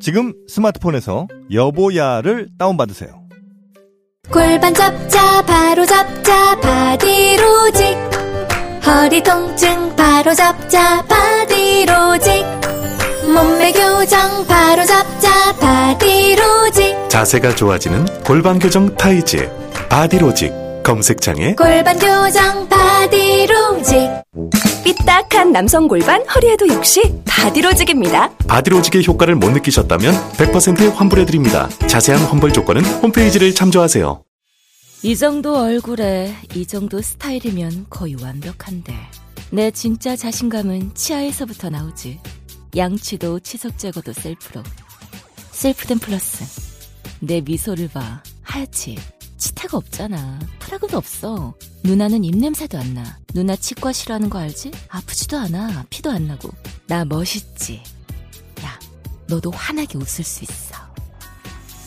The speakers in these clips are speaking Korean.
지금 스마트폰에서 여보야를 다운받으세요. 골반 잡자 바로 잡자 바디로직. 허리 통증 바로 잡자 바디로직. 몸매 교정 바로 잡자 바디로직. 자세가 좋아지는 골반 교정 타이즈 바디로직 검색창에. 골반 교정 바디로직 삐딱한 남성 골반 허리에도 역시 바디로직입니다. 바디로직의 효과를 못 느끼셨다면 100% 환불해드립니다. 자세한 환불 조건은 홈페이지를 참조하세요. 이 정도 얼굴에 이 정도 스타일이면 거의 완벽한데. 내 진짜 자신감은 치아에서부터 나오지. 양치도 치석 제거도 셀프로. 셀프덴 플러스. 내 미소를 봐. 하얗지. 치태가 없잖아. 프라그도 없어. 누나는 입냄새도 안 나 누나 치과 싫어하는 거 알지? 아프지도 않아. 피도 안 나고. 나 멋있지. 야 너도 환하게 웃을 수 있어.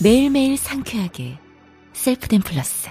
매일매일 상쾌하게. 셀프덴 플러스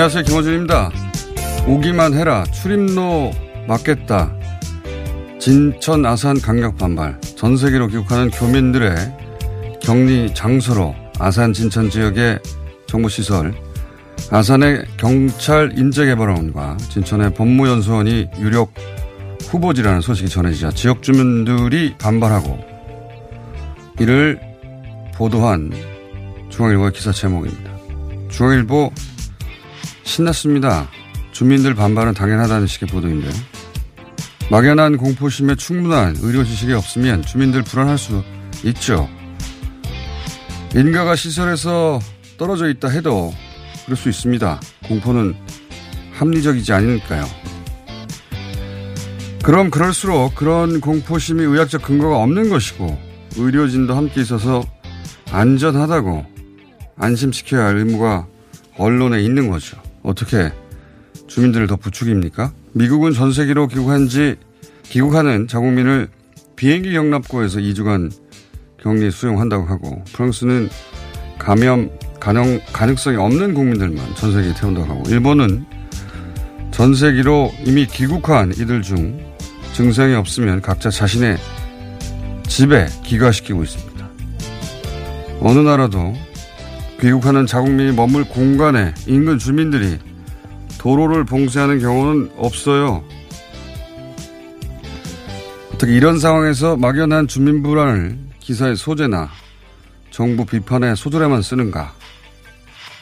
안녕하세요. 김호준입니다. 오기만 해라. 출입로 막겠다. 진천 아산 강력 반발. 전 세계로 귀국하는 교민들의 격리 장소로 아산 진천 지역의 정부시설, 아산의 경찰 인재개발원과 진천의 법무연수원이 유력 후보지라는 소식이 전해지자 지역 주민들이 반발하고 이를 보도한 중앙일보의 기사 제목입니다. 중앙일보 신났습니다. 주민들 반발은 당연하다는 식의 보도인데요. 막연한 공포심에 충분한 의료 지식이 없으면 주민들 불안할 수 있죠. 인가가 시설에서 떨어져 있다 해도 그럴 수 있습니다. 공포는 합리적이지 않으니까요. 그럼 그럴수록 그런 공포심이 의학적 근거가 없는 것이고 의료진도 함께 있어서 안전하다고 안심시켜야 할 의무가 언론에 있는 거죠. 어떻게 주민들을 더 부추깁니까? 미국은 전 세계로 귀국한 지, 귀국하는 자국민을 비행기 경납고에서 2주간 격리 수용한다고 하고, 프랑스는 감염 가능, 가능성이 없는 국민들만 전 세계에 태운다고 하고, 일본은 전 세계로 이미 귀국한 이들 중 증상이 없으면 각자 자신의 집에 귀가시키고 있습니다. 어느 나라도 귀국하는 자국민이 머물 공간에 인근 주민들이 도로를 봉쇄하는 경우는 없어요. 어떻게 이런 상황에서 막연한 주민 불안을 기사의 소재나 정부 비판의 소절에만 쓰는가?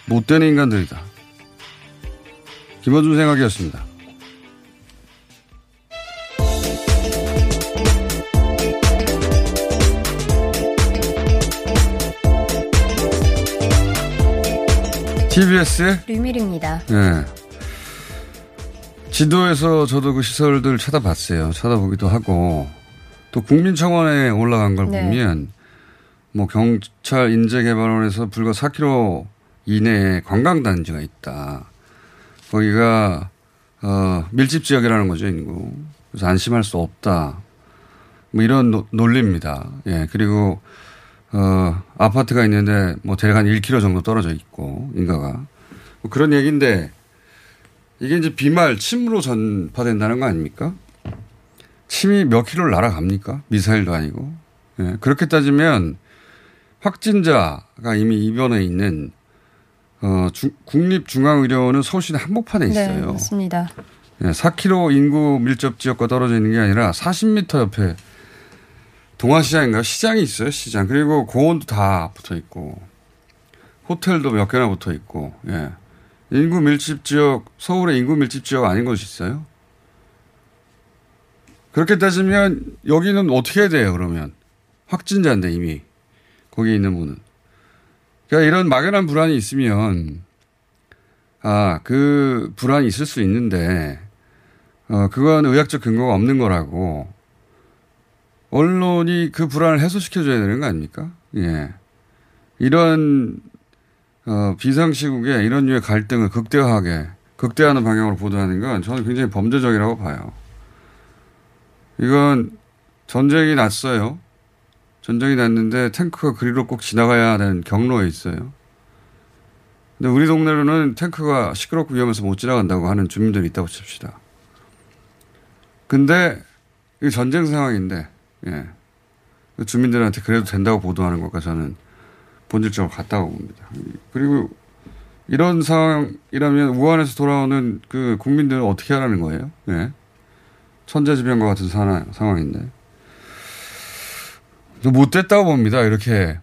못되는 인간들이다. 김어준 생각이었습니다. TBS의 류밀입니다. 네. 지도에서 저도 그 시설들 찾아봤어요. 찾아보기도 하고 또 국민청원에 올라간 걸 네. 보면 뭐 경찰 인재개발원에서 불과 4km 이내에 관광단지가 있다. 거기가 어, 밀집 지역이라는 거죠, 인구. 그래서 안심할 수 없다. 뭐 이런 노, 논리입니다. 예. 그리고 어, 아파트가 있는데 뭐 대략 한 1km 정도 떨어져 있고 인가가 뭐 그런 얘기인데 이게 이제 비말 침으로 전파된다는 거 아닙니까? 침이 몇 킬로를 날아갑니까? 미사일도 아니고. 예. 그렇게 따지면 확진자가 이미 입원해 있는 어, 주, 국립중앙의료원은 서울시내 한복판에 있어요. 네, 맞습니다. 예, 4km 인구 밀접 지역과 떨어져 있는 게 아니라 40m 옆에 동아시장인가요? 시장이 있어요, 시장. 그리고 공원도 다 붙어 있고, 호텔도 몇 개나 붙어 있고, 예. 인구 밀집 지역, 서울의 인구 밀집 지역 아닌 곳이 있어요? 그렇게 따지면 여기는 어떻게 해야 돼요, 그러면? 확진자인데 이미. 거기 있는 분은. 그러니까 이런 막연한 불안이 있으면, 아, 그 불안이 있을 수 있는데, 어, 그건 의학적 근거가 없는 거라고 언론이 그 불안을 해소시켜줘야 되는 거 아닙니까? 예. 이런, 어, 비상시국에 이런 류의 갈등을 극대화하게, 극대화하는 방향으로 보도하는 건 저는 굉장히 범죄적이라고 봐요. 이건 전쟁이 났어요. 전쟁이 났는데 탱크가 그리로 꼭 지나가야 하는 경로에 있어요. 근데 우리 동네로는 탱크가 시끄럽고 위험해서 못 지나간다고 하는 주민들이 있다고 칩시다. 근데 이 전쟁 상황인데 예. 그 주민들한테 그래도 된다고 보도하는 것과 저는 본질적으로 같다고 봅니다. 그리고 이런 상황이라면 우한에서 돌아오는 그 국민들은 어떻게 하라는 거예요? 예. 천재지변과 같은 상황인데. 못됐다고 봅니다. 이렇게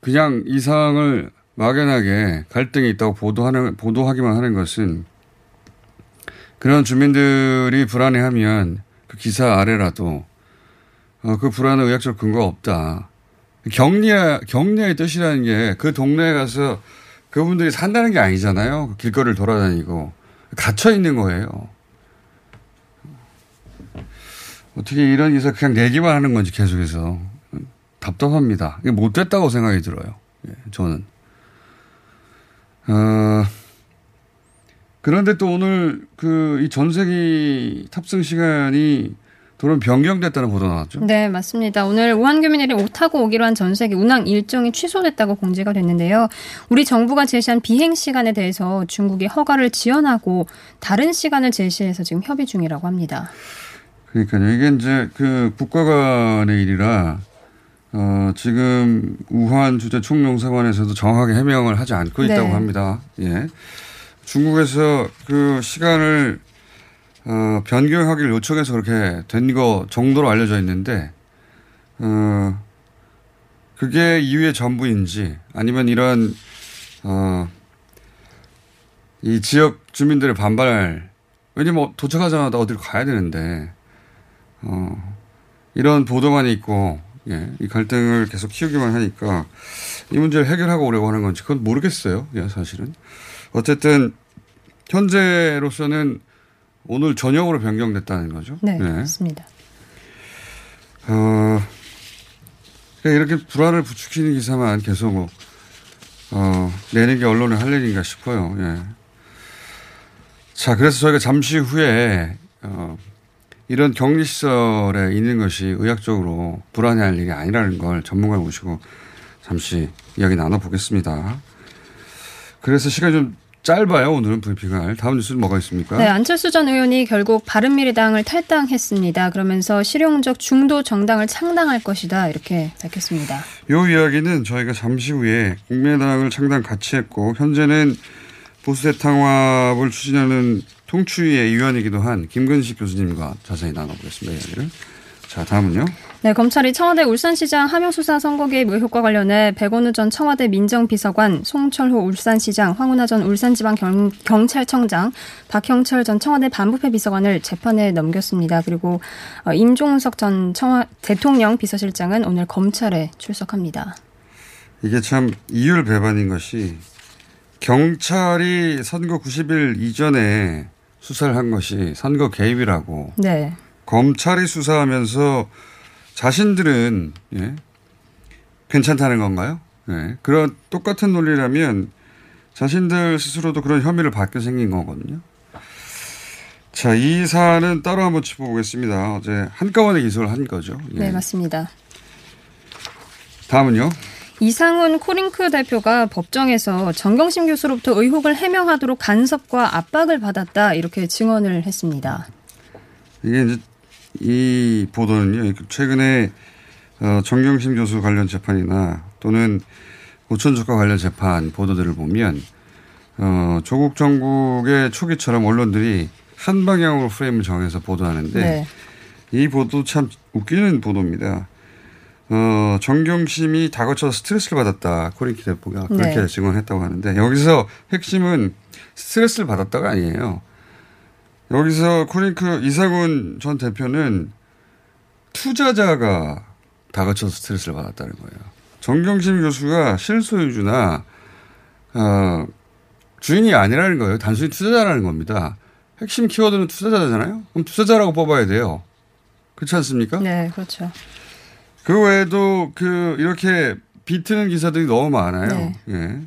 그냥 이 상황을 막연하게 갈등이 있다고 보도하는, 보도하기만 하는 것은 그런 주민들이 불안해하면 그 기사 아래라도 어, 그 불안은 의학적 근거가 없다. 격리야, 격리의 뜻이라는 게 그 동네에 가서 그분들이 산다는 게 아니잖아요. 그 길거리를 돌아다니고. 갇혀 있는 거예요. 어떻게 이런 기사 그냥 내기만 하는 건지 계속해서 답답합니다. 이게 못됐다고 생각이 들어요. 예, 저는. 어, 그런데 또 오늘 그 이 전세기 탑승 시간이 도로 변경됐다는 보도 나왔죠? 네, 맞습니다. 오늘 우한규민들이 오타고 오기로 한 전세기 운항 일정이 취소됐다고 공지가 됐는데요. 우리 정부가 제시한 비행 시간에 대해서 중국이 허가를 지연하고 다른 시간을 제시해서 지금 협의 중이라고 합니다. 그러니까요. 이게 이제 그 국가 간의 일이라 어, 지금 우한 주재 총영사관에서도 정확하게 해명을 하지 않고 있다고 네. 합니다. 예. 중국에서 그 시간을 어, 변경하기를 요청해서 그렇게 된 거 정도로 알려져 있는데, 어, 그게 이유의 전부인지 아니면 이런, 어, 이 지역 주민들의 반발, 왜냐면 뭐 도착하자마자 어디로 가야 되는데, 어, 이런 보도만 있고, 예, 이 갈등을 계속 키우기만 하니까 이 문제를 해결하고 오려고 하는 건지 그건 모르겠어요. 예, 사실은. 어쨌든 현재로서는 오늘 저녁으로 변경됐다는 거죠. 네, 네. 맞습니다. 어, 이렇게 불안을 부추기는 기사만 계속 뭐, 어, 내는 게 언론의 할 일인가 싶어요. 예. 자, 그래서 저희가 잠시 후에 어, 이런 격리 시설에 있는 것이 의학적으로 불안해할 일이 아니라는 걸 전문가를 모시고 잠시 이야기 나눠보겠습니다. 그래서 시간이 좀 짧아요. 오늘은 브리핑할. 다음 뉴스는 뭐가 있습니까? 네, 안철수 전 의원이 결국 바른미래당을 탈당했습니다. 그러면서 실용적 중도 정당을 창당할 것이다. 이렇게 밝혔습니다. 이 이야기는 저희가 잠시 후에 국민의당을 창당 같이 했고 현재는 보수 대탕합을 추진하는 통추위의 위원이기도 한 김근식 교수님과 자세히 나눠보겠습니다. 이야기를. 자, 다음은요. 네, 검찰이 청와대 울산시장 하명수사 선거 개입 의혹과 관련해 백원우 전 청와대 민정비서관, 송철호 울산시장, 황운하 전 울산지방경찰청장, 박형철 전 청와대 반부패 비서관을 재판에 넘겼습니다. 그리고 어, 임종석 전 청와 대통령 비서실장은 오늘 검찰에 출석합니다. 이게 참 이율 배반인 것이 경찰이 선거 90일 이전에 수사를 한 것이 선거 개입이라고. 네. 검찰이 수사하면서 자신들은 예, 괜찮다는 건가요? 예, 그런 똑같은 논리라면 자신들 스스로도 그런 혐의를 받게 생긴 거거든요. 자, 이 사안은 따로 한번 짚어보겠습니다. 어제 한꺼번에 기소를 한 거죠. 예. 네, 맞습니다. 다음은요. 이상훈 코링크 대표가 법정에서 정경심 교수로부터 의혹을 해명하도록 간섭과 압박을 받았다 이렇게 증언을 했습니다. 이게 이제 이 보도는요. 최근에 어, 정경심 교수 관련 재판이나 또는 오천 주가 관련 재판 보도들을 보면 어, 조국 정국의 초기처럼 언론들이 한 방향으로 프레임을 정해서 보도하는데 네. 이 보도 참 웃기는 보도입니다. 어, 정경심이 다 거쳐서 스트레스를 받았다. 코링키 대표가 그렇게 네. 증언했다고 하는데 여기서 핵심은 스트레스를 받았다가 아니에요. 여기서 코링크 이상훈 전 대표는 투자자가 다그쳐서 스트레스를 받았다는 거예요. 정경심 교수가 실소유주나 어, 주인이 아니라는 거예요. 단순히 투자자라는 겁니다. 핵심 키워드는 투자자잖아요. 그럼 투자자라고 뽑아야 돼요. 그렇지 않습니까? 네, 그렇죠. 그 외에도 그 이렇게 비트는 기사들이 너무 많아요. 네. 예.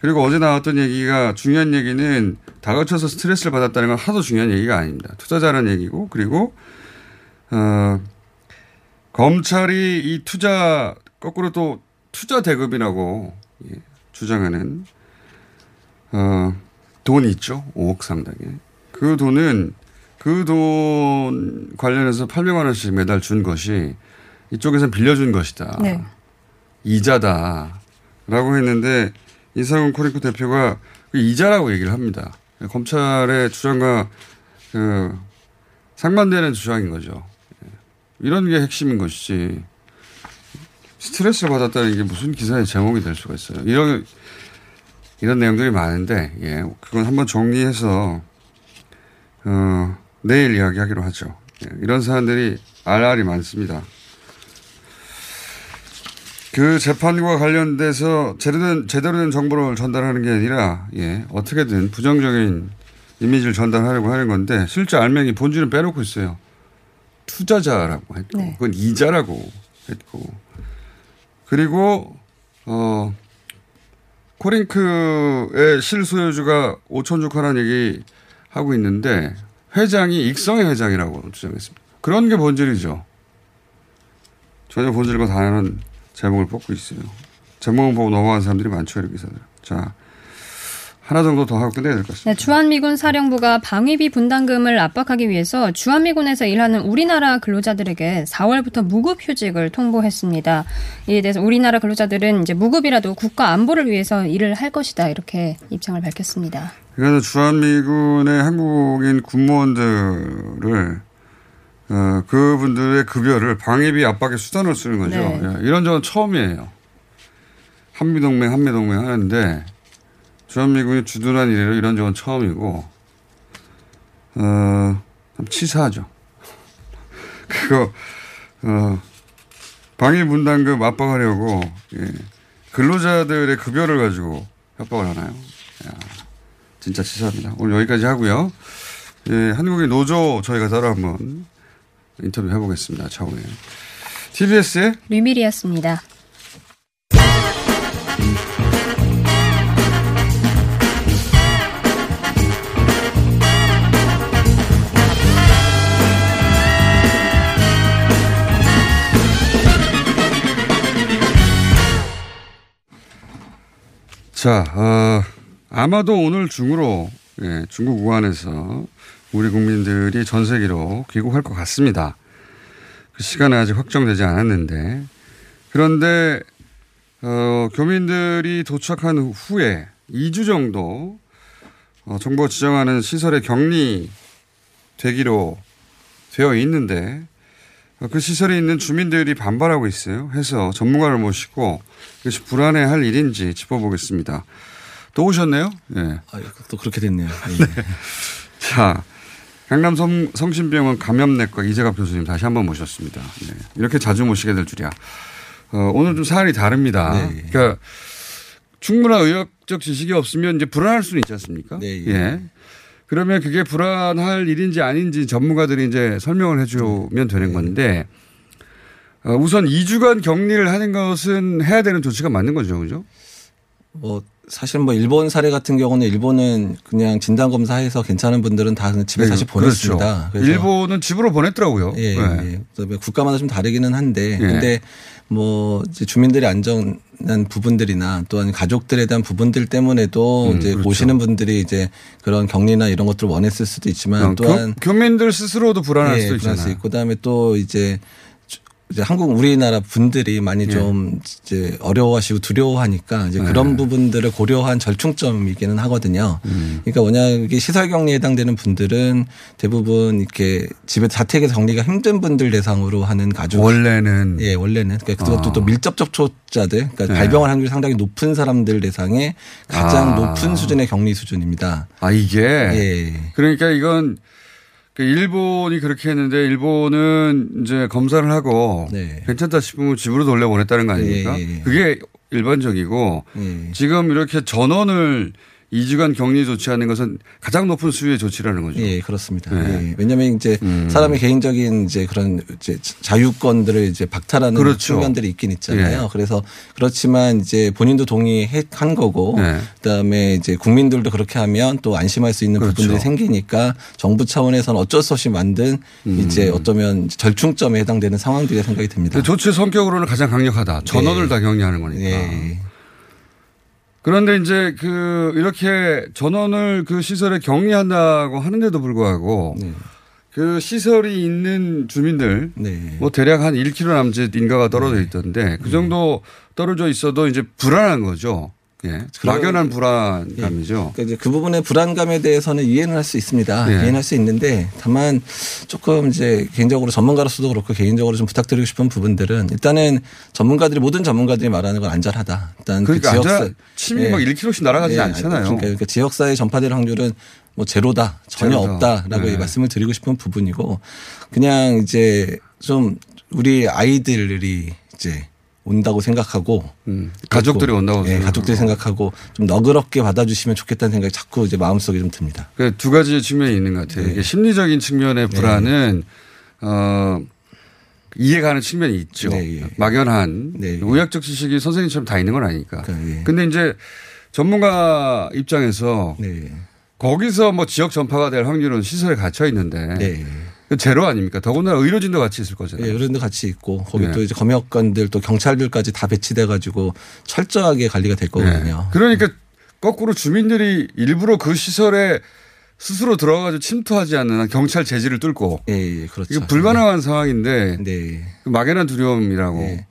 그리고 어제 나왔던 얘기가 중요한 얘기는 다그쳐서 스트레스를 받았다는 건 하도 중요한 얘기가 아닙니다. 투자자라는 얘기고 그리고 어 검찰이 이 투자 거꾸로 또 투자 대금이라고 예, 주장하는 어 돈이 있죠. 5억 상당의. 그 돈은 그 돈 관련해서 800만 원씩 매달 준 것이 이쪽에서 빌려준 것이다. 네. 이자다라고 했는데 이상훈 코리코 대표가 그 이자라고 얘기를 합니다. 검찰의 주장과 그 상반되는 주장인 거죠. 예. 이런 게 핵심인 것이지 스트레스를 받았다는 게 무슨 기사의 제목이 될 수가 있어요. 이런 이런 내용들이 많은데 예 그건 한번 정리해서 어 내일 이야기하기로 하죠. 예, 이런 사안들이 알알이 많습니다. 그 재판과 관련돼서 제대로 된, 제대로 된 정보를 전달하는 게 아니라, 예, 어떻게든 부정적인 이미지를 전달하려고 하는 건데, 실제 알맹이 본질은 빼놓고 있어요. 투자자라고 했고, 네. 그건 이자라고 했고, 그리고, 어, 코링크의 실소유주가 5천 주카라는 얘기 하고 있는데, 회장이 익성의 회장이라고 주장했습니다. 그런 게 본질이죠. 전혀 본질과 다른 제목을 뽑고 있어요. 제목을 보고 넘어간 사람들이 많죠, 이런 기사들. 자, 하나 정도 더 하고 끝내야 될 것 같습니다. 네, 주한미군 사령부가 방위비 분담금을 압박하기 위해서 주한미군에서 일하는 우리나라 근로자들에게 4월부터 무급 휴직을 통보했습니다. 이에 대해서 우리나라 근로자들은 이제 무급이라도 국가 안보를 위해서 일을 할 것이다 이렇게 입장을 밝혔습니다. 그래서 주한미군의 한국인 군무원들을 어, 그분들의 급여를 방위비 압박의 수단으로 쓰는 거죠. 네. 예, 이런 적은 처음이에요. 한미동맹, 한미동맹 하는데 주한미군이 주둔한 이래로 이런 적은 처음이고 어, 참 치사하죠. 그거 어, 방위 분담금 압박하려고 예, 근로자들의 급여를 가지고 협박을 하나요? 야, 진짜 치사합니다. 오늘 여기까지 하고요. 예, 한국의 노조 저희가 따로 한번 인터뷰 해보겠습니다. 차후에. TBS의 류밀이었습니다. 자, 어, 아마도 오늘 중으로 예, 중국 우한에서 우리 국민들이 전 세계로 귀국할 것 같습니다. 그 시간은 아직 확정되지 않았는데 그런데 어, 교민들이 도착한 후에 2주 정도 어, 정부가 지정하는 시설에 격리 되기로 되어 있는데 어, 그 시설에 있는 주민들이 반발하고 있어요. 해서 전문가를 모시고 이것이 불안해할 일인지 짚어보겠습니다. 또 오셨네요. 예. 아, 또 그렇게 됐네요. 예. 자, 강남 성, 성심병원 감염내과 이재갑 교수님 다시 한번 모셨습니다. 네. 이렇게 자주 모시게 될 줄이야. 어, 오늘 좀 사안이 다릅니다. 네. 그러니까 충분한 의학적 지식이 없으면 이제 불안할 수는 있지 않습니까? 네, 예. 예. 그러면 그게 불안할 일인지 아닌지 전문가들이 이제 설명을 해주면 되는 건데 어, 우선 2주간 격리를 하는 것은 해야 되는 조치가 맞는 거죠, 그죠? 뭐 사실 뭐 일본 사례 같은 경우는 일본은 그냥 진단 검사해서 괜찮은 분들은 다 집에 네, 다시 보냈습니다. 그렇죠. 일본은 집으로 보냈더라고요. 예, 네. 예. 국가마다 좀 다르기는 한데 예. 근데 뭐 이제 주민들의 안전한 부분들이나 또한 가족들에 대한 부분들 때문에도 음, 이제 그렇죠. 오시는 분들이 이제 그런 격리나 이런 것들을 원했을 수도 있지만 또한 교, 교민들 스스로도 불안할 예, 수도 있잖아요. 수 있고 그다음에 또 이제 주- 이제 한국 우리나라 분들이 많이 예. 좀 이제 어려워하시고 두려워하니까 이제 네. 그런 부분들을 고려한 절충점이기는 하거든요. 음. 그러니까 워낙에 시설 격리에 해당되는 분들은 대부분 이렇게 집에 자택에서 격리가 힘든 분들 대상으로 하는 가족 원래는 예 원래는 그러니까 그것도 아. 또 밀접 접촉자들 그러니까 네. 발병할 확률이 상당히 높은 사람들 대상의 가장 아. 높은 수준의 격리 수준입니다. 아 이게 예. 그러니까 이건 그 일본이 그렇게 했는데 일본은 이제 검사를 하고 네. 괜찮다 싶으면 집으로 돌려보냈다는 거 아닙니까? 예, 예. 그게 일반적이고 예. 지금 이렇게 전원을 2주간 격리 조치하는 것은 가장 높은 수위의 조치라는 거죠. 예, 그렇습니다. 네. 예. 왜냐하면 이제 음. 사람의 개인적인 이제 그런 이제 자유권들을 이제 박탈하는 그렇죠. 측면들이 있긴 있잖아요. 예. 그래서 그렇지만 이제 본인도 동의한 거고 네. 그다음에 이제 국민들도 그렇게 하면 또 안심할 수 있는 그렇죠. 부분들이 생기니까 정부 차원에서는 어쩔 수 없이 만든 음. 이제 어쩌면 절충점에 해당되는 상황들이 생각이 듭니다. 근데 조치 성격으로는 가장 강력하다. 전원을 네. 다 격리하는 거니까. 예. 그런데 이제 그 이렇게 전원을 그 시설에 격리한다고 하는데도 불구하고 네. 그 시설이 있는 주민들 네. 뭐 대략 한 1km 남짓 인가가 떨어져 있던데 그 정도 떨어져 있어도 이제 불안한 거죠. 예. 막연한 불안감이죠. 그러니까 이제 그 부분의 불안감에 대해서는 이해는 할 수 있습니다. 네. 이해는 할 수 있는데 다만 조금 이제 개인적으로 전문가로서도 그렇고 개인적으로 좀 부탁드리고 싶은 부분들은 일단은 전문가들이 모든 전문가들이 말하는 건 안전하다. 일단 그러니까 그 지역사 침이 막 1km씩 날아가지 예, 않잖아요. 그러니까, 그러니까 지역사회 전파될 확률은 뭐 제로다 전혀 제로다. 없다라고 네. 말씀을 드리고 싶은 부분이고 그냥 이제 좀 우리 아이들이 이제 온다고 생각하고 음, 가족들이 온다고 예, 생각하고. 가족들이 생각하고 좀 너그럽게 받아주시면 좋겠다는 생각이 자꾸 이제 마음속에 좀 듭니다. 그두 가지 측면이 있는 것 같아요. 네. 이게 심리적인 측면의 불안은 어 이해가는 측면이 있죠. 네, 예. 막연한 네, 예. 의학적 지식이 선생님처럼 다 있는 건 아니니까. 그러니까, 예. 근데 이제 전문가 입장에서 네. 거기서 뭐 지역 전파가 될 확률은 시설에 갇혀 있는데 네. 그 제로 아닙니까? 더군다나 의료진도 같이 있을 거잖아요. 예, 어른도 같이 있고 거기 네. 또 이제 검역관들 또 경찰들까지 다 배치돼 가지고 철저하게 관리가 될 거거든요. 네. 그러니까 거꾸로 주민들이 일부러 그 시설에 스스로 들어가서 침투하지 않는 한 경찰 제지를 뚫고 예, 예, 그렇죠. 이거 불가능한 상황인데 네. 그 막연한 두려움이라고. 네.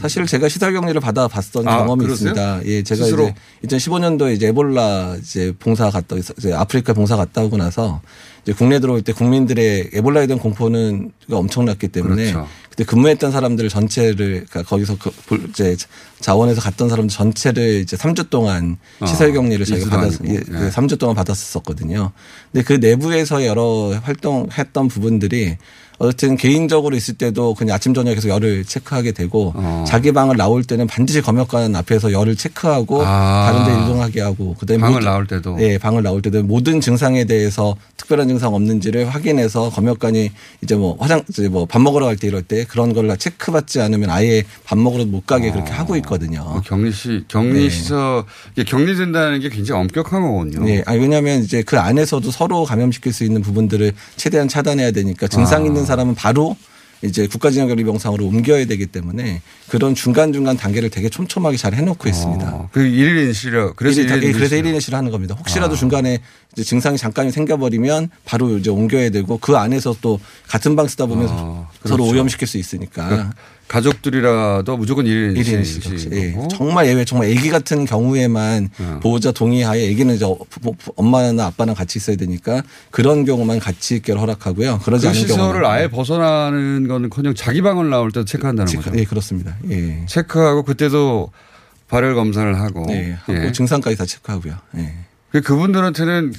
사실 제가 시설 격리를 받아 봤던 아, 경험이 그러세요? 있습니다. 예, 제가 스스로? 이제 2015년도에 이제 에볼라 이제 봉사 갔다 이제 아프리카 봉사 갔다 오고 나서 이제 국내 들어올 때 국민들의 에볼라에 대한 공포는 엄청났기 때문에 그렇죠. 그때 근무했던 사람들 전체를 그러니까 거기서 그 볼- 이제 자원에서 갔던 사람들 전체를 이제 3주 동안 아, 시설 격리를 저희가 받았. 예, 네. 3주 동안 받았었거든요. 근데 그 내부에서 여러 활동했던 부분들이 어쨌든 개인적으로 있을 때도 그냥 아침 저녁 계속 열을 체크하게 되고 어. 자기 방을 나올 때는 반드시 검역관 앞에서 열을 체크하고 아. 다른 데 이동하게 하고 그다음에 방을 나올 때도. 예, 방을 나올 때도 모든 증상에 대해서 특별한 증상 없는지를 확인해서 검역관이 이제 뭐 화장 이제 뭐밥 먹으러 갈 때 이럴 때 그런 걸 다 체크받지 않으면 아예 밥 먹으러 못 가게 그렇게 하고 있거든요. 어, 격리시 격리 네. 시설 격리된다는 게 굉장히 엄격한 거군요. 네, 아니 왜냐하면 이제 그 안에서도 서로 감염시킬 수 있는 부분들을 최대한 차단해야 되니까 증상 아. 있는 사람은 바로 이제 국가진흥격리병상으로 옮겨야 되기 때문에 그런 중간 중간 단계를 되게 촘촘하게 잘 해놓고 있습니다. 어, 그 1일 인실이라 그래서 일일 다- 1일 예, 그래서 인실. 1인 실을 하는 겁니다. 혹시라도 아. 중간에 증상이 잠깐 생겨버리면 바로 이제 옮겨야 되고 그 안에서 또 같은 방 쓰다 보면 아, 서로 그렇죠. 오염시킬 수 있으니까. 그러니까 가족들이라도 무조건 1일 1인 인실. 실 예. 정말 예외 정말 아기 같은 경우에만 어. 보호자 동의하에 아기는 이제 부- 부- 엄마나 아빠랑 같이 있어야 되니까 그런 경우만 같이 있기를 허락하고요. 그러지 그 않은 시설을 아예 벗어나는 거는커녕 자기 방을 나올 때도 체크한다는 체크- 거죠. 예, 그렇습니다. 예. 체크하고 그때도 발열 검사를 하고. 네, 하고 예. 증상까지 다 체크하고요. 예. 그 그분들한테는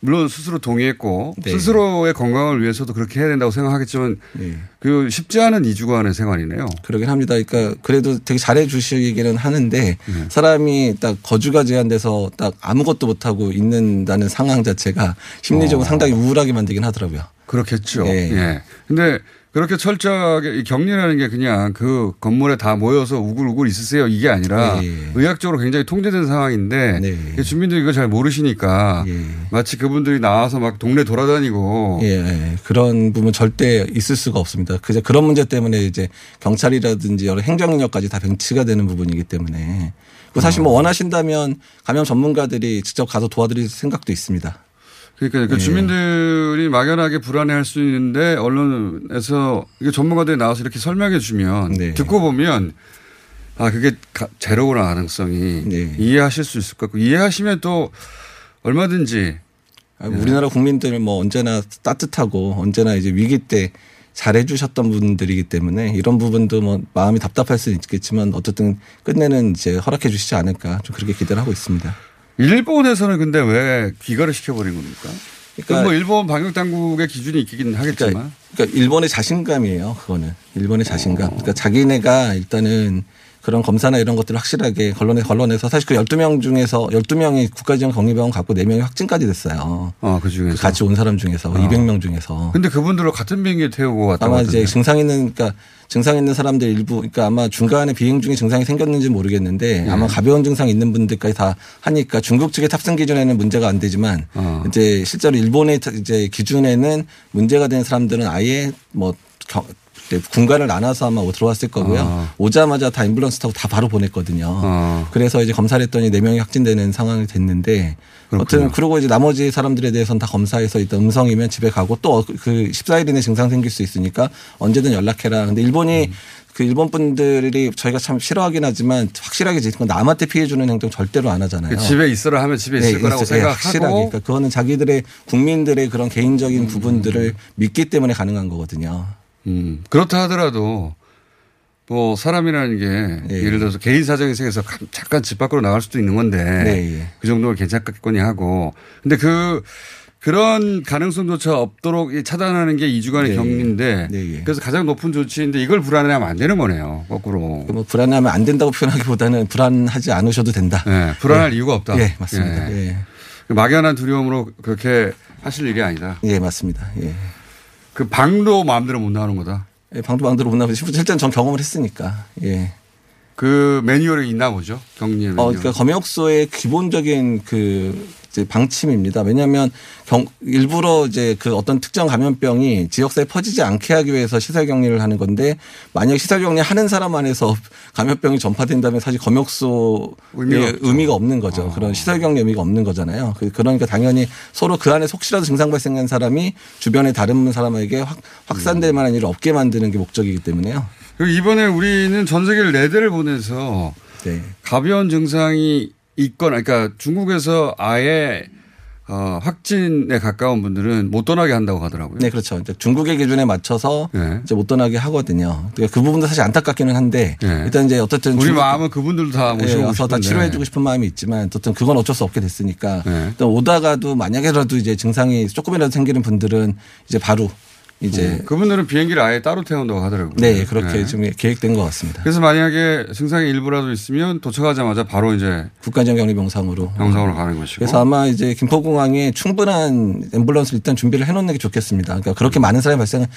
물론 스스로 동의했고 네. 스스로의 건강을 위해서도 그렇게 해야 된다고 생각하겠지만 예. 그 쉽지 않은 2주간의 생활이네요. 그러긴 합니다. 그러니까 그래도 되게 잘해 주시기는 하는데 네. 사람이 딱 거주가 제한돼서 딱 아무것도 못 하고 있는다는 상황 자체가 심리적으로 어. 상당히 우울하게 만들긴 하더라고요. 그렇겠죠. 예. 예. 근데 그 그렇게 철저하게 이 격리라는 게 그냥 그 건물에 다 모여서 우글우글 있으세요 이게 아니라 예. 의학적으로 굉장히 통제된 상황인데 네. 주민들이 이거 잘 모르시니까 예. 마치 그분들이 나와서 막 동네 돌아다니고 예, 예. 그런 부분 절대 있을 수가 없습니다. 그저 그런 문제 때문에 이제 경찰이라든지 여러 행정력까지 다 벤치가 되는 부분이기 때문에 그 사실 아. 뭐 원하신다면 감염 전문가들이 직접 가서 도와드릴 생각도 있습니다. 그러니까 그 예. 주민들이 막연하게 불안해할 수 있는데 언론에서 이게 전문가들이 나와서 이렇게 설명해 주면 네. 듣고 보면 아 그게 가- 제로구나 가능성이 네. 이해하실 수 있을 것 같고 이해하시면 또 얼마든지 아, 우리나라 국민들 뭐 언제나 따뜻하고 언제나 이제 위기 때 잘해주셨던 분들이기 때문에 이런 부분도 뭐 마음이 답답할 수는 있겠지만 어쨌든 끝내는 이제 허락해 주시지 않을까 좀 그렇게 기대를 하고 있습니다. 일본에서는 근데 왜 귀가를 시켜버린 겁니까? 그러니까- 그뭐 일본 방역 당국의 기준이 있긴 하겠지만 그러니까, 그러니까 일본의 자신감이에요. 그거는 일본의 자신감. 그러니까 자기네가 일단은 그런 검사나 이런 것들을 확실하게 언론에 언론에서 사실 그 12명 중에서 12명이 국가지원 격리병원 갖고 4명이 확진까지 됐어요. 어, 그 중에서 그 같이 온 사람 중에서 200명 중에서. 근데 그분들을 같은 비행기에 태우고 왔다 아마. 이제 증상 있는 그러니까 증상 있는 사람들 일부 그러니까 아마 중간에 비행 중에 증상이 생겼는지 모르겠는데 네. 아마 가벼운 증상 있는 분들까지 다 하니까 중국 측의 탑승 기준에는 문제가 안 되지만 어. 이제 실제로 일본의 이제 기준에는 문제가 된 사람들은 아예 뭐 겨- 이제 군가를 나눠서 아마 들어왔을 거고요. 어. 오자마자 다 앰뷸런스 타고 다 바로 보냈거든요. 어. 그래서 이제 검사를 했더니 네 명이 확진되는 상황이 됐는데 어쨌든 그리고 이제 나머지 사람들에 대해서는 다 검사해서 일단 음성이면 집에 가고 또 그 14일 이내 증상 생길 수 있으니까 언제든 연락해라. 근데 일본이 음. 그 일본 분들이 저희가 참 싫어하긴 하지만 확실하게 지금 남한테 피해 주는 행동 절대로 안 하잖아요. 그 집에 있어라 하면 집에 있을 네, 거라고 있어요. 네, 생각하고 확실하게. 그러니까 그거는 자기들의 국민들의 그런 개인적인 음. 부분들을 믿기 때문에 가능한 거거든요. 음, 그렇다 하더라도 뭐 사람이라는 게 네. 예를 들어서 개인 사정이 생겨서 가- 잠깐 집 밖으로 나갈 수도 있는 건데 네, 예. 그 정도는 괜찮겠거니 하고 근데 그 그런 가능성조차 없도록 이 차단하는 게 2주간의 네, 격리인데 네, 예. 그래서 가장 높은 조치인데 이걸 불안해하면 안 되는 거네요 거꾸로 뭐 불안하면 안 된다고 표현하기보다는 불안하지 않으셔도 된다. 네, 불안할 예. 이유가 없다. 예, 맞습니다. 예. 예. 그 막연한 두려움으로 그렇게 하실 일이 아니다. 예, 맞습니다. 예. 그 방도 마음대로 못 나오는 거다. 예, 방도 방대로 못 나오고 실제는 전 경험을 했으니까. 예. 그 매뉴얼이 있나 보죠. 격리의 매뉴얼. 어, 그러니까 검역소의 기본적인 그 이제 방침입니다. 왜냐하면 경, 일부러 이제 그 어떤 특정 감염병이 지역사회에 퍼지지 않게 하기 위해서 시설 격리를 하는 건데 만약 시설 격리 하는 사람 안에서 감염병이 전파된다면 사실 검역소의 의미가 의미가, 없죠. 없는 거죠. 그런 시설 격리 의미가 없는 거잖아요. 그- 그러니까 당연히 서로 그 안에 혹시라도 증상 발생한 사람이 주변에 다른 사람에게 확, 확산될 만한 일을 없게 만드는 게 목적이기 때문에요. 이번에 우리는 전 세계를 네 대를 보내서 네. 가벼운 증상이 있거나 그러니까 중국에서 아예 어, 확진에 가까운 분들은 못 떠나게 한다고 하더라고요. 네, 그렇죠. 이제 중국의 기준에 맞춰서 네. 이제 못 떠나게 하거든요. 그러니까 그 부분도 사실 안타깝기는 한데 네. 일단 이제 어쨌든 우리 마음은 그분들도 다 예, 모시고 와서 다. 치료해주고 싶은 마음이 있지만 어쨌든 그건 어쩔 수 없게 됐으니까 네. 일단 오다가도 만약에라도 이제 증상이 조금이라도 생기는 분들은 이제 바로 이제 음, 그분들은 비행기를 아예 따로 태운다고 하더라고요. 네 그렇게 네. 지금 계획된 것 같습니다. 그래서 만약에 증상이 일부라도 있으면 도착하자마자 바로 이제 국가적 격리 병상으로 병상으로 가는 것이고. 그래서 아마 이제 김포공항에 충분한 앰뷸런스를 일단 준비를 해놓는 게 좋겠습니다. 그러니까 그렇게 많은 사람이 발생할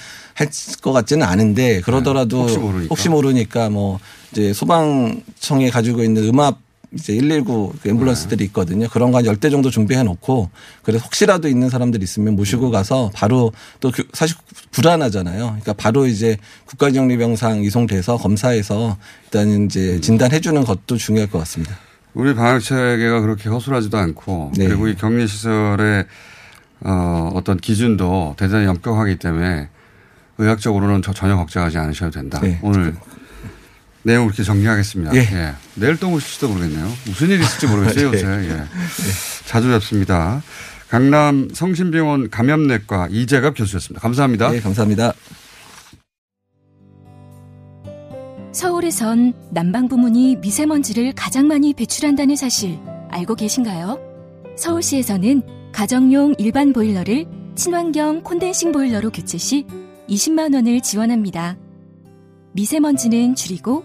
것 같지는 않은데 그러더라도 네, 혹시 모르니까. 혹시 모르니까 뭐 이제 소방청에 가지고 있는 음압 이제 119그 네. 앰뷸런스들이 있거든요. 그런 거한 10대 정도 준비해 놓고 그래서 혹시라도 있는 사람들 있으면 모시고 가서 바로 또 그- 사실 불안하잖아요. 그러니까 바로 이제 국가정리병상 이송돼서 검사해서 일단 이제 진단해 주는 것도 중요할 것 같습니다. 우리 방역 체계가 그렇게 허술하지도 않고 네. 그리고 이 격리 시설의 어, 어떤 기준도 대단히 엄격하기 때문에 의학적으로는 저- 전혀 걱정하지 않으셔도 된다. 네. 오늘 내용 이렇게 정리하겠습니다. 예. 예. 내일 또 모실지도 모르겠네요. 무슨 일이 있을지 모르겠어요, 네. 요새. 예. 자주 뵙습니다. 강남 성심병원 감염내과 이재갑 교수였습니다. 감사합니다. 네, 감사합니다. 서울에선 난방 부문이 미세먼지를 가장 많이 배출한다는 사실 알고 계신가요? 서울시에서는 가정용 일반 보일러를 친환경 콘덴싱 보일러로 교체 시 20만 원을 지원합니다. 미세먼지는 줄이고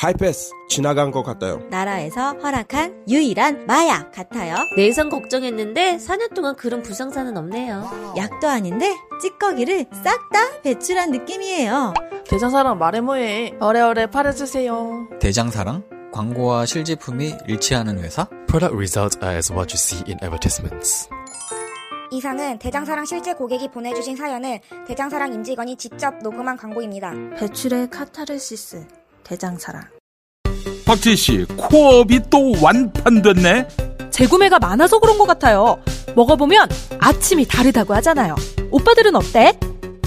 하이패스 지나간 것 같아요. 나라에서 허락한 유일한 마약 같아요. 내성 걱정했는데 4년 동안 그런 부상사는 없네요. 약도 아닌데 찌꺼기를 싹 다 배출한 느낌이에요. 대장사랑 말해 뭐해. 어래어래 팔아주세요. 대장사랑 광고와 실제품이 일치하는 회사? Product results are as what you see in advertisements. 이상은 대장사랑 실제 고객이 보내주신 사연을 대장사랑 임직원이 직접 녹음한 광고입니다. 배출의 카타르시스. 대장사랑. 박지희 씨, 코업이 또 완판됐네? 재구매가 많아서 그런 것 같아요. 먹어보면 아침이 다르다고 하잖아요. 오빠들은 어때?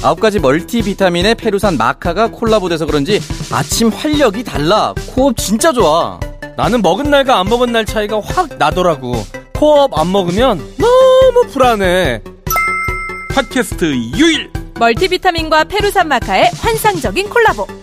아홉 가지 멀티비타민의 페루산 마카가 콜라보돼서 그런지 아침 활력이 달라. 코업 진짜 좋아. 나는 먹은 날과 안 먹은 날 차이가 확 나더라고. 코업 안 먹으면 너무 불안해. 팟캐스트 유일! 멀티비타민과 페루산 마카의 환상적인 콜라보.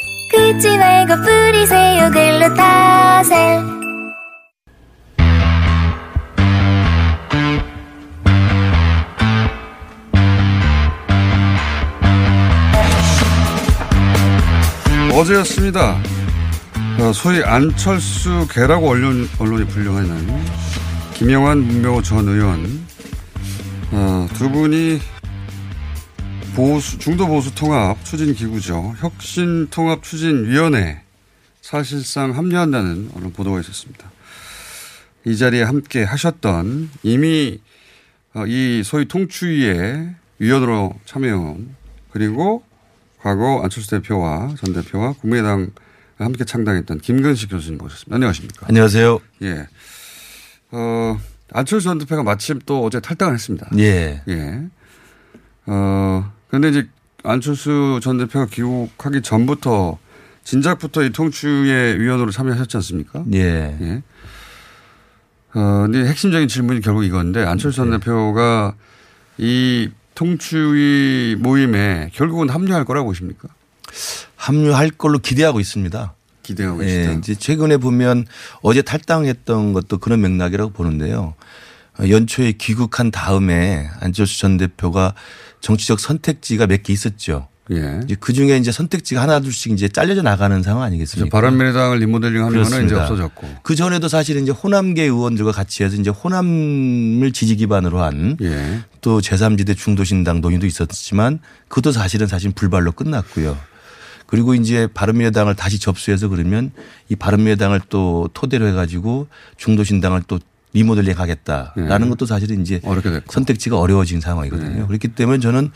긁지 말고 뿌리세요 글루타셀 어제였습니다. 어, 소위 안철수 개라고 언론, 언론이 분류하는 김영환, 문명호 전 의원 어, 두 분이 보수, 중도 보수 통합 추진 기구죠. 혁신 통합 추진 위원회 사실상 합류한다는 언론 보도가 있었습니다. 이 자리에 함께 하셨던 이미 어, 이 소위 통추위에 위원으로 참여한 그리고 과거 안철수 대표와 전 대표와 국민의당 함께 창당했던 김근식 교수님 모셨습니다. 안녕하십니까? 안녕하세요. 예. 어, 안철수 전 대표가 마침 또 어제 탈당을 했습니다. 예. 예. 어, 근데 이제 안철수 전 대표가 귀국하기 전부터 진작부터 이 통추의 위원으로 참여하셨지 않습니까? 예. 예. 어, 근데 핵심적인 질문이 결국 이건데 안철수 전 네. 대표가 이 통추위 모임에 결국은 합류할 거라고 보십니까? 합류할 걸로 기대하고 있습니다. 기대하고 예, 있다. 이제 최근에 보면 어제 탈당했던 것도 그런 맥락이라고 보는데요. 어, 연초에 귀국한 다음에 안철수 전 대표가 정치적 선택지가 몇 개 있었죠. 예. 그 중에 이제 선택지가 하나둘씩 이제 잘려져 나가는 상황 아니겠습니까? 바른미래당을 리모델링 하는 거는 이제 없어졌고. 그 전에도 사실은 이제 호남계 의원들과 같이 해서 이제 호남을 지지 기반으로 한또 예. 제3지대 중도신당 논의도 있었지만 그것도 사실은 사실 불발로 끝났고요. 그리고 이제 바른미래당을 다시 접수해서 그러면 이 바른미래당을 또 토대로 해가지고 중도신당을 또 리모델링 하겠다라는 예. 것도 사실은 이제 선택지가 어려워진 상황이거든요. 그렇기 때문에 저는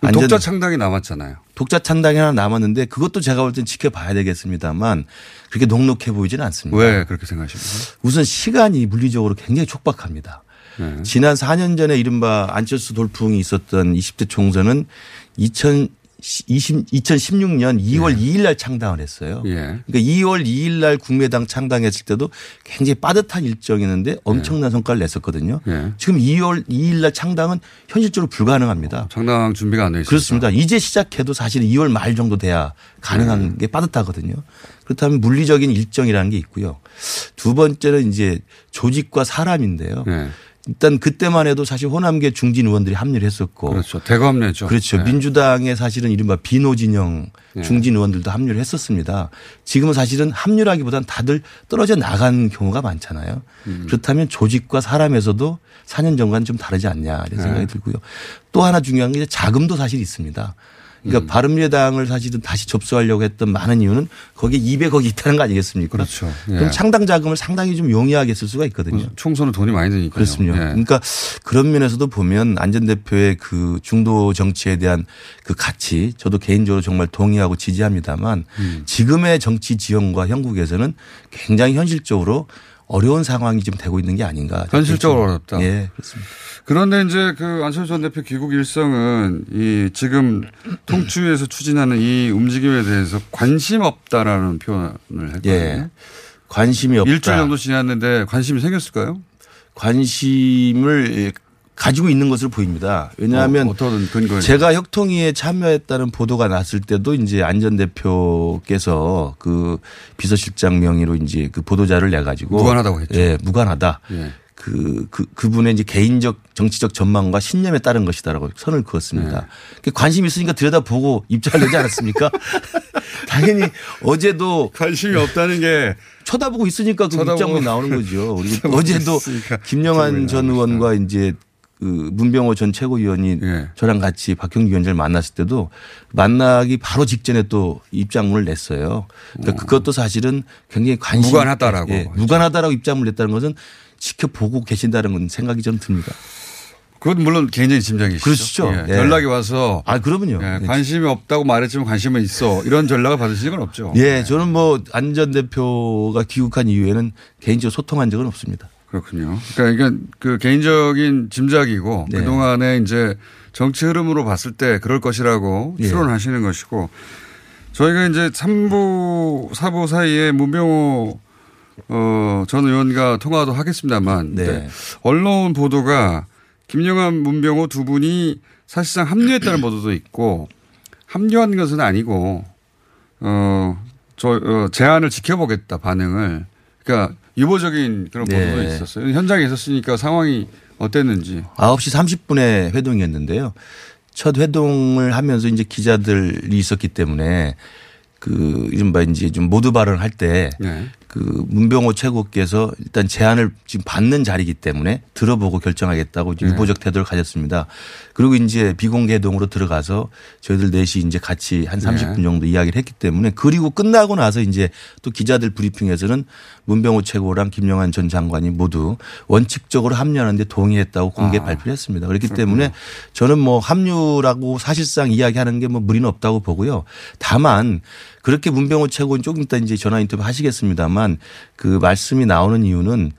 그 독자 창당이 남았잖아요. 독자 창당이 하나 남았는데 그것도 제가 볼 땐 지켜봐야 되겠습니다만 그렇게 녹록해 보이지는 않습니다. 왜 그렇게 생각하십니까? 우선 시간이 물리적으로 굉장히 촉박합니다. 네. 지난 4년 전에 이른바 안철수 돌풍이 있었던 20대 총선은 2020, 2016년 2월 2일 날 창당을 했어요. 예. 그러니까 2월 2일 날 국민의당 창당했을 때도 굉장히 빠듯한 일정이었는데 엄청난 성과를 냈었거든요. 예. 지금 2월 2일 날 창당은 현실적으로 불가능합니다. 창당 준비가 안 돼 있어요. 그렇습니다. 이제 시작해도 사실 2월 말 정도 돼야 가능한 게 빠듯하거든요. 그렇다면 물리적인 일정이라는 게 있고요. 두 번째는 이제 조직과 사람인데요. 네. 일단 그때만 해도 사실 호남계 중진 의원들이 합류를 했었고. 그렇죠. 대거 합류했죠. 그렇죠. 네. 민주당의 사실은 이른바 비노 진영 네. 중진 의원들도 합류를 했었습니다. 지금은 사실은 합류라기보다는 다들 떨어져 나간 경우가 많잖아요. 음. 그렇다면 조직과 사람에서도 4년 전과는 좀 다르지 않냐 이런 생각이 네. 들고요. 또 하나 중요한 게 자금도 사실 있습니다. 음. 그러니까 바른미래당을 사실은 다시 접수하려고 했던 많은 이유는 거기에 200억이 있다는 거 아니겠습니까? 그렇죠. 예. 그럼 창당 자금을 상당히 좀 용이하게 쓸 수가 있거든요. 총선은 돈이 많이 드니까요. 그렇습니다. 예. 그러니까 그런 면에서도 보면 안전 대표의 그 중도 정치에 대한 그 가치 저도 개인적으로 정말 동의하고 지지합니다만 음. 지금의 정치 지형과 형국에서는 굉장히 현실적으로 어려운 상황이 좀 되고 있는 게 아닌가. 현실적으로 어렵다. 예, 그렇습니다. 그런데 이제 그 안철수 전 대표 귀국 일성은 이 지금 통추에서 추진하는 이 움직임에 대해서 관심 없다라는 표현을 했거든요. 예. 관심이 없다. 일주일 정도 지났는데 관심이 생겼을까요? 관심을 가지고 있는 것으로 보입니다. 왜냐하면 어, 제가 혁통위에 참여했다는 보도가 났을 때도 이제 안전 대표께서 그 비서실장 명의로 이제 그 보도자를 내 가지고 무관하다고 했죠. 예, 무관하다. 예. 그, 그, 그분의 이제 개인적 정치적 전망과 신념에 따른 것이다라고 선을 그었습니다. 그 관심 있으니까 들여다보고 입장을 내지 않았습니까? 당연히 어제도 관심이 없다는 게 쳐다보고 있으니까 그 쳐다보고 입장문이 나오는 거죠. 그리고 쳐다보고 어제도 있으니까 김영환 전 의원과 이제 그 문병호 전 최고위원이 예. 저랑 같이 박형규 위원장을 만났을 때도 만나기 바로 직전에 또 입장문을 냈어요. 그러니까 그것도 사실은 굉장히 관심 무관하다라고 예, 무관하다라고 입장문을 냈다는 것은 지켜보고 계신다는 건 생각이 좀 듭니다. 그건 물론 개인적인 짐작이시죠. 그렇죠. 예. 예. 연락이 와서 아, 그러면요. 예, 관심이 없다고 말했지만 관심은 있어. 이런 전락을 받으신 적은 없죠. 예, 저는 뭐 안 전 대표가 귀국한 이후에는 개인적으로 소통한 적은 없습니다. 그렇군요. 그러니까 이건 그 개인적인 짐작이고 네. 그동안에 이제 정치 흐름으로 봤을 때 그럴 것이라고 예. 추론하시는 것이고 저희가 이제 3부, 4부 사이에 문병호 어, 전 의원과 통화도 하겠습니다만 네. 네. 언론 보도가 김영환, 문병호 두 분이 사실상 합류했다는 보도도 있고 합류한 것은 아니고 어, 저 어, 제안을 지켜보겠다 반응을 그러니까 유보적인 그런 네. 보도도 있었어요. 현장에 있었으니까 상황이 어땠는지. 9시 30분에 회동이었는데요. 첫 회동을 하면서 이제 기자들이 있었기 때문에 그 이른바 이제 좀 모두 발언을 할때 그 네. 문병호 최고께서 일단 제안을 지금 받는 자리이기 때문에 들어보고 결정하겠다고 네. 유보적 태도를 가졌습니다. 그리고 이제 비공개 회동으로 들어가서 저희들 넷이 이제 같이 한 30분 네. 정도 이야기를 했기 때문에 그리고 끝나고 나서 이제 또 기자들 브리핑에서는 문병호 최고랑 김영환 전 장관이 모두 원칙적으로 합류하는데 동의했다고 공개 아. 발표를 했습니다. 그렇기 때문에 저는 뭐 합류라고 사실상 이야기하는 게 뭐 무리는 없다고 보고요. 다만 그렇게 문병호 최고는 조금 이따 이제 전화 인터뷰 하시겠습니다만 그 말씀이 나오는 이유는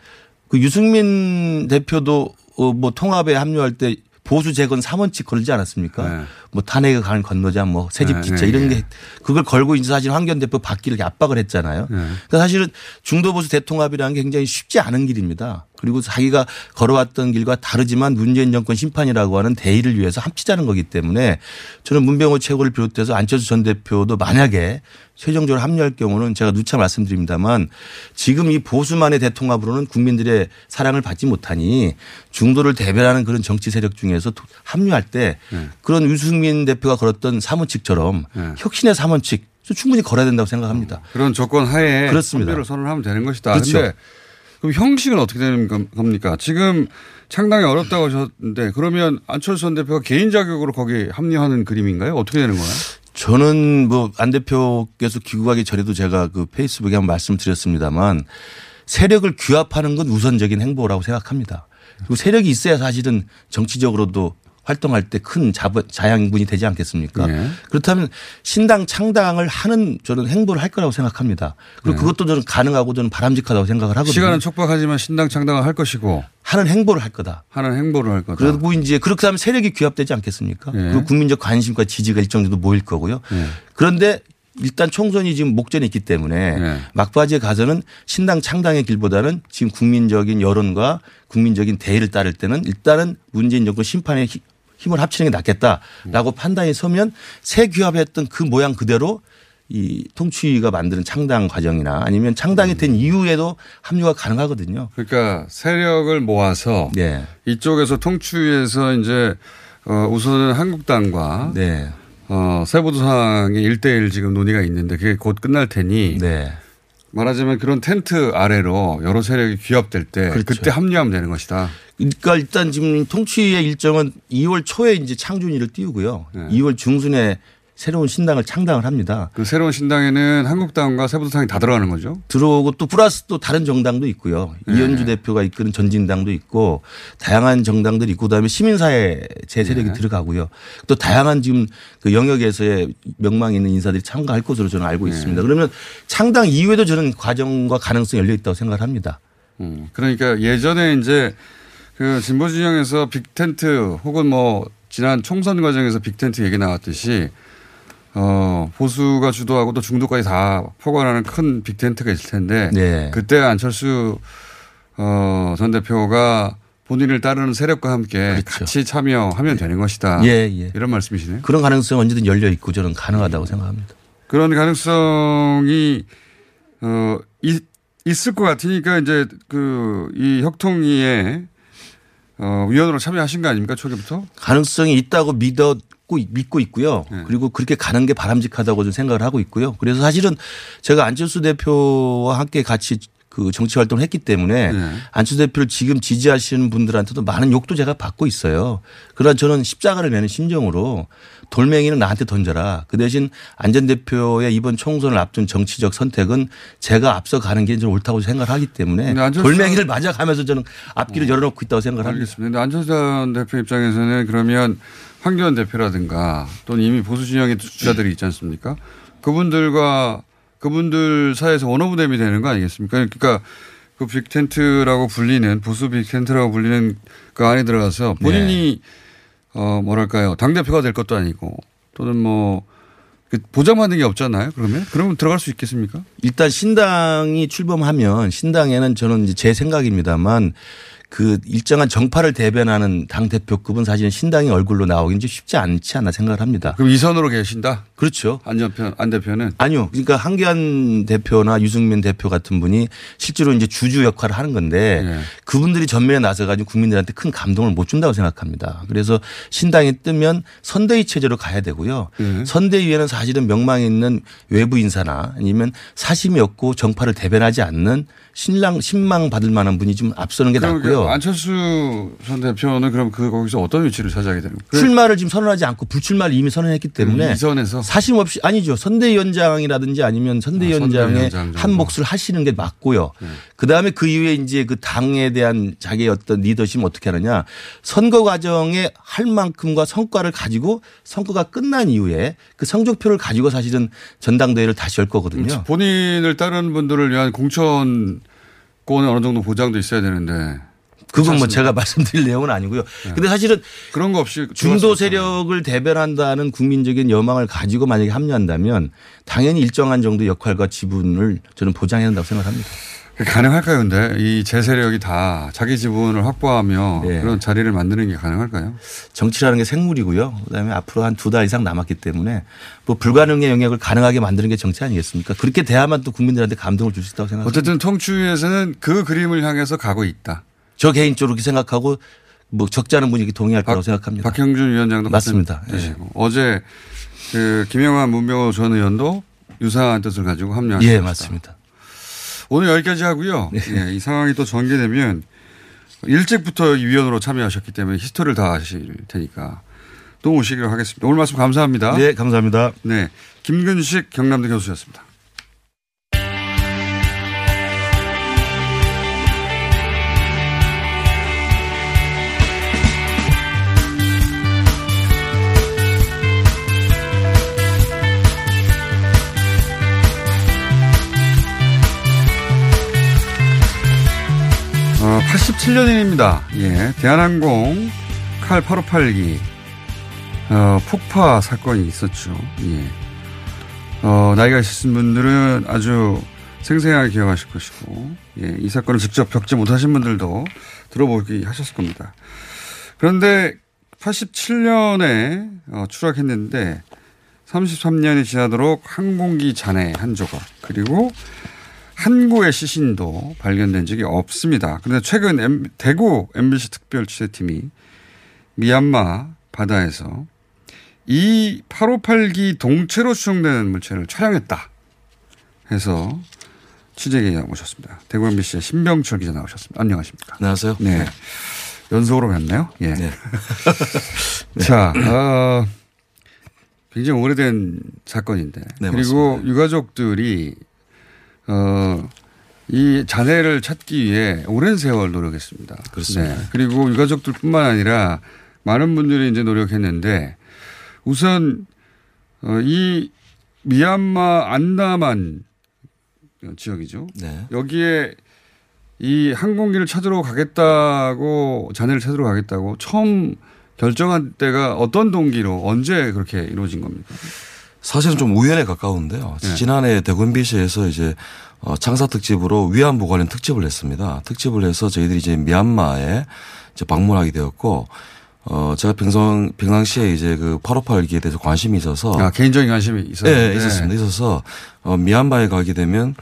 그 유승민 대표도 어, 뭐 통합에 합류할 때 보수 재건 3원칙 걸지 않았습니까? 뭐 탄핵을 가는 건너자 뭐 새집 네, 기차 네, 이런 네. 게 그걸 걸고 이제 사실 황교안 대표 받기를 압박을 했잖아요. 그러니까 사실은 중도 보수 대통합이라는 게 굉장히 쉽지 않은 길입니다. 그리고 자기가 걸어왔던 길과 다르지만 문재인 정권 심판이라고 하는 대의를 위해서 합치자는 거기 때문에 저는 문병호 최고를 비롯해서 안철수 전 대표도 만약에 최종적으로 합류할 경우는 제가 누차 말씀드립니다만 지금 이 보수만의 대통합으로는 국민들의 사랑을 받지 못하니 중도를 대변하는 그런 정치 세력 중에서 도- 합류할 때 그런 유승민 대표가 걸었던 사원칙처럼 혁신의 사원칙 충분히 걸어야 된다고 생각합니다. 그런 조건 하에 그렇습니다. 합류를 선언하면 되는 것이다. 그렇죠. 그럼 형식은 어떻게 되는 겁- 겁니까? 지금 창당이 어렵다고 하셨는데 그러면 안철수 전 대표가 개인 자격으로 거기 합류하는 그림인가요? 어떻게 되는 거예요? 저는 뭐 안 대표께서 귀국하기 전에도 제가 그 페이스북에 한번 말씀드렸습니다만 세력을 규합하는 건 우선적인 행보라고 생각합니다. 그리고 세력이 있어야 사실은 정치적으로도 활동할 때 큰 자양분이 되지 않겠습니까? 네. 그렇다면 신당 창당을 하는 저는 행보를 할 거라고 생각합니다. 그리고 네. 그것도 저는 가능하고 저는 바람직하다고 생각을 하거든요. 시간은 촉박하지만 신당 창당을 할 것이고 하는 행보를 할 거다. 하는 행보를 할 거다. 그리고 이제 그렇게 하면 세력이 규합되지 않겠습니까? 예. 그리고 국민적 관심과 지지가 일정 정도 모일 거고요. 예. 그런데 일단 총선이 지금 목전에 있기 때문에 예. 막바지에 가서는 신당 창당의 길보다는 지금 국민적인 여론과 국민적인 대의를 따를 때는 일단은 문재인 정권 심판에 히- 힘을 합치는 게 낫겠다라고 판단이 서면 새 규합했던 그 모양 그대로 이 통치위가 만드는 창당 과정이나 아니면 창당이 된 이후에도 합류가 가능하거든요. 그러니까 세력을 모아서 네. 이쪽에서 통추위에서 이제 어 우선은 한국당과 네. 어 세부도상의 1대1 지금 논의가 있는데 그게 곧 끝날 테니 네. 말하자면 그런 텐트 아래로 여러 세력이 규합될 때 그렇죠. 그때 합류하면 되는 것이다. 그러니까 일단 지금 통치의 일정은 2월 초에 이제 창준이를 띄우고요. 2월 중순에 새로운 신당을 창당을 합니다. 그 새로운 신당에는 한국당과 세부도상이 다 들어가는 거죠. 들어오고 또 플러스 또 다른 정당도 있고요. 네. 이현주 대표가 이끄는 전진당도 있고 다양한 정당들이 있고 그다음에 시민사회 제 세력이 네. 들어가고요. 또 다양한 지금 그 영역에서의 명망 있는 인사들이 참가할 것으로 저는 알고 네. 있습니다. 그러면 창당 이후에도 저는 과정과 가능성이 열려 있다고 생각을 합니다. 음, 그러니까 예전에 이제 그 진보 진영에서 빅텐트 혹은 뭐 지난 총선 과정에서 빅텐트 얘기 나왔듯이 어, 보수가 주도하고 또 중도까지 다 포괄하는 큰 빅텐트가 있을 텐데 네. 그때 안철수 어, 전 대표가 본인을 따르는 세력과 함께 같이 참여하면 되는 것이다. 그렇죠. 예, 예. 이런 말씀이시네요. 그런 가능성 언제든 열려 있고 저는 가능하다고 생각합니다. 그런 가능성이 어 있, 있을 것 같으니까 이제 그이 혁통위에 어 위원으로 참여하신 거 아닙니까 초기부터? 가능성이 있다고 믿 었고 믿고 있고요. 네. 그리고 그렇게 가는 게 바람직하다고 좀 생각을 하고 있고요. 그래서 사실은 제가 안철수 대표와 함께 같이 그 정치 활동을 했기 때문에 네. 안철수 대표를 지금 지지하시는 분들한테도 많은 욕도 제가 받고 있어요. 그러나 저는 십자가를 매는 심정으로 돌멩이는 나한테 던져라. 그 대신 안전 대표의 이번 총선을 앞둔 정치적 선택은 제가 앞서 가는 게좀 옳다고 생각을 하기 때문에 돌멩이를 맞아가면서 저는 앞길을 열어놓고 있다고 생각을 합니다. 알겠습니다. 안철수 전 대표 입장에서는 그러면 황교안 대표라든가 또는 이미 보수 진영의 주자들이 있지 않습니까? 그분들과 그분들 사이에서 원어부댐이 되는 거 아니겠습니까? 그러니까 그 빅텐트라고 불리는 보수 빅텐트라고 불리는 그 안에 들어가서 본인이 어 뭐랄까요 당 대표가 될 것도 아니고 또는 뭐그 보장받는 게 없잖아요. 그러면 그러면 들어갈 수 있겠습니까? 일단 신당이 출범하면 신당에는 저는 이제 제 생각입니다만 그 일정한 정파를 대변하는 당 대표급은 사실은 신당의 얼굴로 나오기는 좀 쉽지 않지 않나 생각을 합니다. 그럼 이선으로 계신다? 그렇죠. 안 대표 안 대표는 아니요. 그러니까 한기안 대표나 유승민 대표 같은 분이 실제로 이제 주주 역할을 하는 건데 네. 그분들이 전면에 나서 가지고 국민들한테 큰 감동을 못 준다고 생각합니다. 그래서 신당이 뜨면 선대위 체제로 가야 되고요. 네. 선대위에는 사실은 명망 있는 외부 인사나 아니면 사심이 없고 정파를 대변하지 않는 신랑 신망 받을 만한 분이 좀 앞서는 게 낫고요. 그 안철수 전 대표는 그럼 그 거기서 어떤 위치를 차지하게 되는 거예요? 출마를 지금 선언하지 않고 불출마를 이미 선언했기 때문에 이선에서 사심 없이 아니죠 선대위원장이라든지 아니면 선대위원장의 아. 한 몫을 하시는 게 맞고요. 그 다음에 그 이후에 이제 그 당에 대한 자기의 어떤 리더십을 어떻게 하느냐 선거 과정에 할 만큼과 성과를 가지고 선거가 끝난 이후에 그 성적표를 가지고 사실은 전당대회를 다시 열 거거든요. 본인을 따르는 분들을 위한 공천 권은 어느 정도 보장도 있어야 되는데 그건 뭐 제가 말씀드릴 내용은 아니고요. 근데 사실은 그런 거 없이 중도 세력을 대변한다는 국민적인 여망을 가지고 만약에 합류한다면 당연히 일정한 정도 역할과 지분을 저는 보장해야 한다고 생각합니다. 가능할까요? 근데 이 제세력이 다 자기 지분을 확보하며 네. 그런 자리를 만드는 게 가능할까요? 정치라는 게 생물이고요. 그다음에 앞으로 한 두 달 이상 남았기 때문에 뭐 불가능의 영역을 가능하게 만드는 게 정치 아니겠습니까? 그렇게 돼야만 또 국민들한테 감동을 줄 수 있다고 생각합니다. 어쨌든 통추위에서는 그 그림을 향해서 가고 있다. 저 개인적으로 그렇게 생각하고 뭐 적지 않은 분이 동의할 거라고 생각합니다. 박형준 위원장도 맞습니다. 뜻이고 어제 그 김영환 문병호 전 의원도 유사한 뜻을 가지고 합류하셨습니다. 예, 맞습니다. 오늘 여기까지 하고요. 예, 이 상황이 또 전개되면 일찍부터 이 위원으로 참여하셨기 때문에 히스토리를 다 하실 테니까 또 오시기로 하겠습니다. 오늘 말씀 감사합니다. 네, 감사합니다. 네. 김근식 경남대 교수였습니다. 어, 87년입니다. 예. 대한항공 칼 8582, 어, 폭파 사건이 있었죠. 예. 어, 나이가 있으신 분들은 아주 생생하게 기억하실 것이고, 예. 이 사건을 직접 겪지 못하신 분들도 들어보기 하셨을 겁니다. 그런데 87년에 어, 추락했는데 33년이 지나도록 항공기 잔해 한 조각, 그리고 항구의 시신도 발견된 적이 없습니다. 그런데 최근 M- 대구 MBC 특별 취재팀이 미얀마 바다에서 이 858기 동체로 추정되는 물체를 촬영했다 해서 취재기자 모셨습니다. 대구 MBC의 신병철 기자 나오셨습니다. 안녕하십니까. 안녕하세요. 네. 연속으로 뵙네요. 예. 자, 어, 굉장히 오래된 사건인데. 네, 그리고 유가족들이 어, 이 자네를 찾기 위해 오랜 세월 노력했습니다. 그렇습니다. 네. 그리고 유가족들 뿐만 아니라 많은 분들이 이제 노력했는데 우선 어, 이 미얀마 안다만 지역이죠. 네. 여기에 이 항공기를 찾으러 가겠다고 자네를 찾으러 가겠다고 처음 결정한 때가 어떤 동기로 언제 그렇게 이루어진 겁니까? 사실은 좀 우연에 가까운데요. 네. 지난해 대구MBC에서 이제 어, 창사 특집으로 위안부 관련 특집을 했습니다. 특집을 해서 저희들이 이제 미얀마에 이제 방문하게 되었고 어 제가 평상 평상시에 이제 그 858기에 대해서 관심이 있어서 아, 개인적인 관심이 있어요. 네, 있었습니다. 있어서 어 미얀마에 가게 되면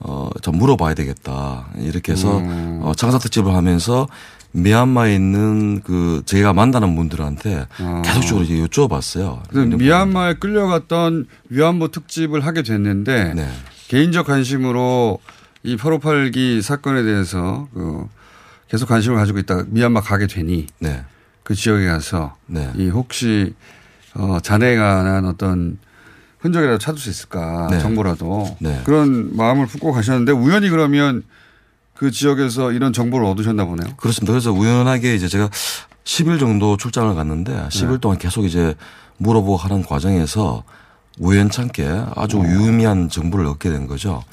어 좀 물어봐야 되겠다. 이렇게 해서 음. 어 창사 특집을 하면서 미얀마에 있는 그 제가 만나는 분들한테 계속적으로 이제 여쭤봤어요. 아. 그래서 미얀마에 끌려갔던 위안부 특집을 하게 됐는데 네. 개인적 관심으로 이 858기 사건에 대해서 그 계속 관심을 가지고 있다가 미얀마 가게 되니 네. 그 지역에 가서 네. 이 혹시 어 자네가 관한 어떤 흔적이라도 찾을 수 있을까 네. 정보라도 네. 그런 마음을 품고 가셨는데 우연히 그러면 그 지역에서 이런 정보를 얻으셨나 보네요. 그렇습니다. 그래서 우연하게 이제 제가 10일 정도 출장을 갔는데 10일 동안 계속 이제 물어보고 하는 과정에서 우연찮게 아주 유의미한 정보를 얻게 된 거죠.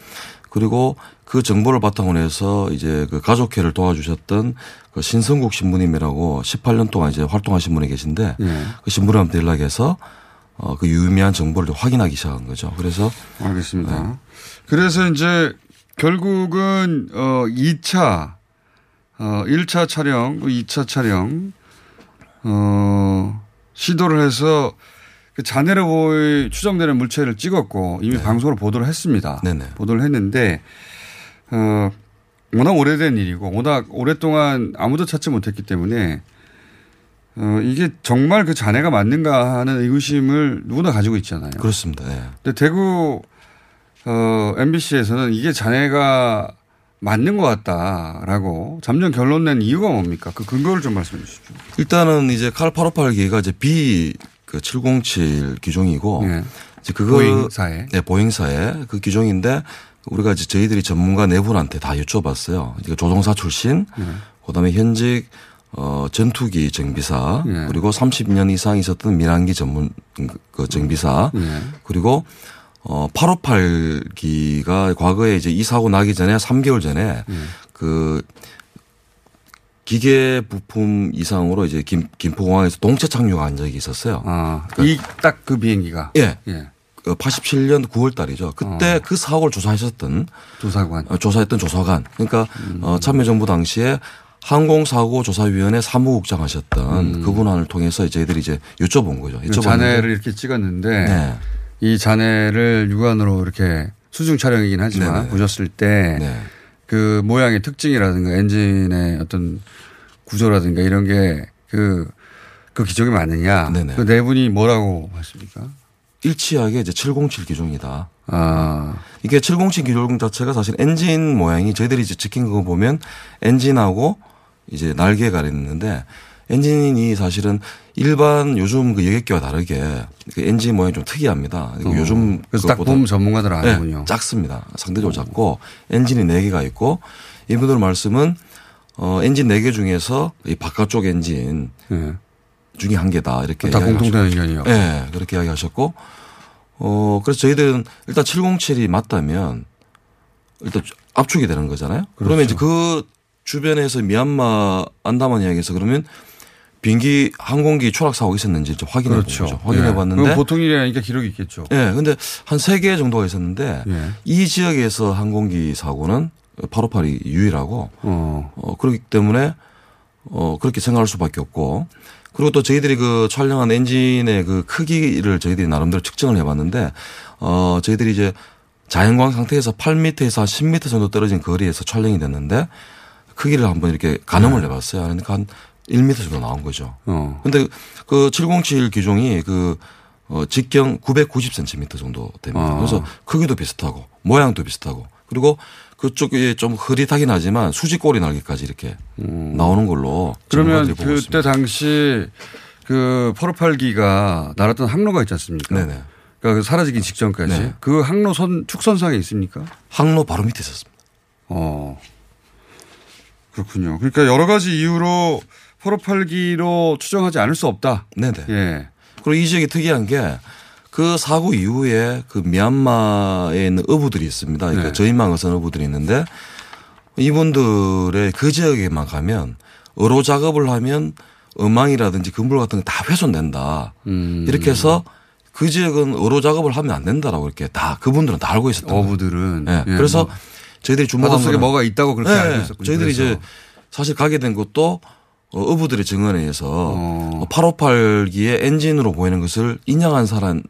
그리고 그 정보를 바탕으로 해서 이제 그 가족회를 도와주셨던 그 신성국 신부님이라고 18년 동안 이제 활동하신 분이 계신데 예. 그 신부님한테 연락해서 어, 그 유의미한 정보를 확인하기 시작한 거죠. 그래서 알겠습니다. 그래서 이제 결국은 어 2차 어 1차 촬영, 2차 촬영 어 시도를 해서 그 보이 추정되는 물체를 찍었고 이미 방송으로 보도를 했습니다. 네네. 보도를 했는데 어 워낙 오래된 일이고 워낙 오랫동안 아무도 찾지 못했기 때문에 어 이게 정말 그 잔해가 맞는가 하는 의구심을 누구나 가지고 있잖아요. 그렇습니다. 네. 근데 대구 어, MBC에서는 이게 자네가 맞는 것 같다라고 잠정 결론 낸 이유가 뭡니까? 그 근거를 좀 말씀해 주십시오. 일단은 이제 칼 858기가 이제 B 그 707 기종이고 이제 그거 네. 보잉사에. 네, 보잉사의 그 기종인데 우리가 이제 저희들이 전문가 네 분한테 다 여쭤봤어요. 이제 조종사 출신, 네. 그다음에 현직 어 전투기 정비사, 네. 그리고 30년 이상 있었던 민항기 전문 그 정비사, 네. 그리고 어 858기가 과거에 이제 이 사고 나기 전에 3개월 전에 네. 그 기계 부품 이상으로 이제 김, 김포공항에서 동체 착륙한 적이 있었어요. 아, 이딱 그 비행기가. 예. 예. 87년 9월 달이죠. 그때 그 사고를 조사하셨던 조사관. 어, 조사했던 조사관. 그러니까 음. 어, 참여정부 당시에 항공사고 조사위원회 사무국장 하셨던 그분을 통해서 저희들이 이제 여쭤본 거죠. 그 여쭤봤는데 잔해를 이렇게 찍었는데 네. 이 잔해를 육안으로 이렇게 수중 촬영이긴 하지만 네네. 보셨을 때그 네. 모양의 특징이라든가 엔진의 어떤 구조라든가 이런 게그그 기종이 맞느냐. 네네. 그네 분이 뭐라고 하십니까? 일치하게 이제 707 기종이다. 아. 이게 707 기종 자체가 사실 엔진 모양이 저희들이 이제 찍힌 거 보면 엔진하고 이제 날개가 있는데 엔진이 사실은 일반 요즘 그 여객기와 다르게 그 엔진 모양이 좀 특이합니다. 어. 요즘 그래서 딱 보면 전문가들 아는군요. 네, 작습니다. 상대적으로 작고 엔진이 4개가 있고 이분들 말씀은 어 엔진 4개 중에서 이 바깥쪽 엔진 중에 한 개다 이렇게 네. 다. 공통된 의견이요. 네, 그렇게 이야기하셨고 어 그래서 저희들은 일단 707이 맞다면 일단 압축이 되는 거잖아요. 그러면 이제 그 주변에서 미얀마 안다만 이야기해서 그러면 비행기 항공기 추락 사고가 있었는지 좀 확인해 그렇죠. 확인해 예. 봤는데 보통 일이 아니니까 기록이 있겠죠. 예, 근데 한 세 개 정도가 있었는데 예. 이 지역에서 항공기 사고는 858이 유일하고 어. 어, 그렇기 때문에 어, 그렇게 생각할 수밖에 없고 그리고 또 저희들이 그 촬영한 엔진의 그 크기를 저희들이 나름대로 측정을 해봤는데 어, 저희들이 이제 자연광 상태에서 8m에서 한 10m 정도 떨어진 거리에서 촬영이 됐는데 크기를 한번 이렇게 가늠을 해봤어요. 그러니까 한 1m 정도 나온 거죠. 어. 근데 그 707 기종이 그 어, 직경 990cm 정도 됩니다. 아. 그래서 크기도 비슷하고 모양도 비슷하고 그리고 그쪽이 좀 흐릿하긴 하지만 수직꼬리 날개까지 이렇게 나오는 걸로 음. 그러면 그때 당시 그 858기가 날았던 항로가 있지 않습니까? 네네. 그러니까 그 사라지기 직전까지 네. 그 항로 선 축선상에 있습니까? 항로 바로 밑에 있었습니다. 어. 그렇군요. 그러니까 여러 가지 이유로 858기로 추정하지 않을 수 없다. 네네. 예. 그리고 이 지역이 특이한 게 그 사고 이후에 그 미얀마에 있는 어부들이 있습니다. 그러니까 네. 저희망 어선 어부들이 있는데 이분들의 그 지역에만 가면 의로 작업을 하면 음망이라든지 금불 같은 거다 훼손된다. 음. 이렇게 해서 그 지역은 의로 작업을 하면 안 된다라고 이렇게 다 그분들은 다 알고 있었던 거예요. 어부들은 네. 예, 그래서 뭐 저희들이 주목한 바닷속에 뭐가 있다고 그렇게 네. 알고 있었군요. 저희들이 그래서. 이제 사실 가게 된 것도 어, 어부들의 증언에 의해서 858기의 엔진으로 보이는 것을 인양한 사람,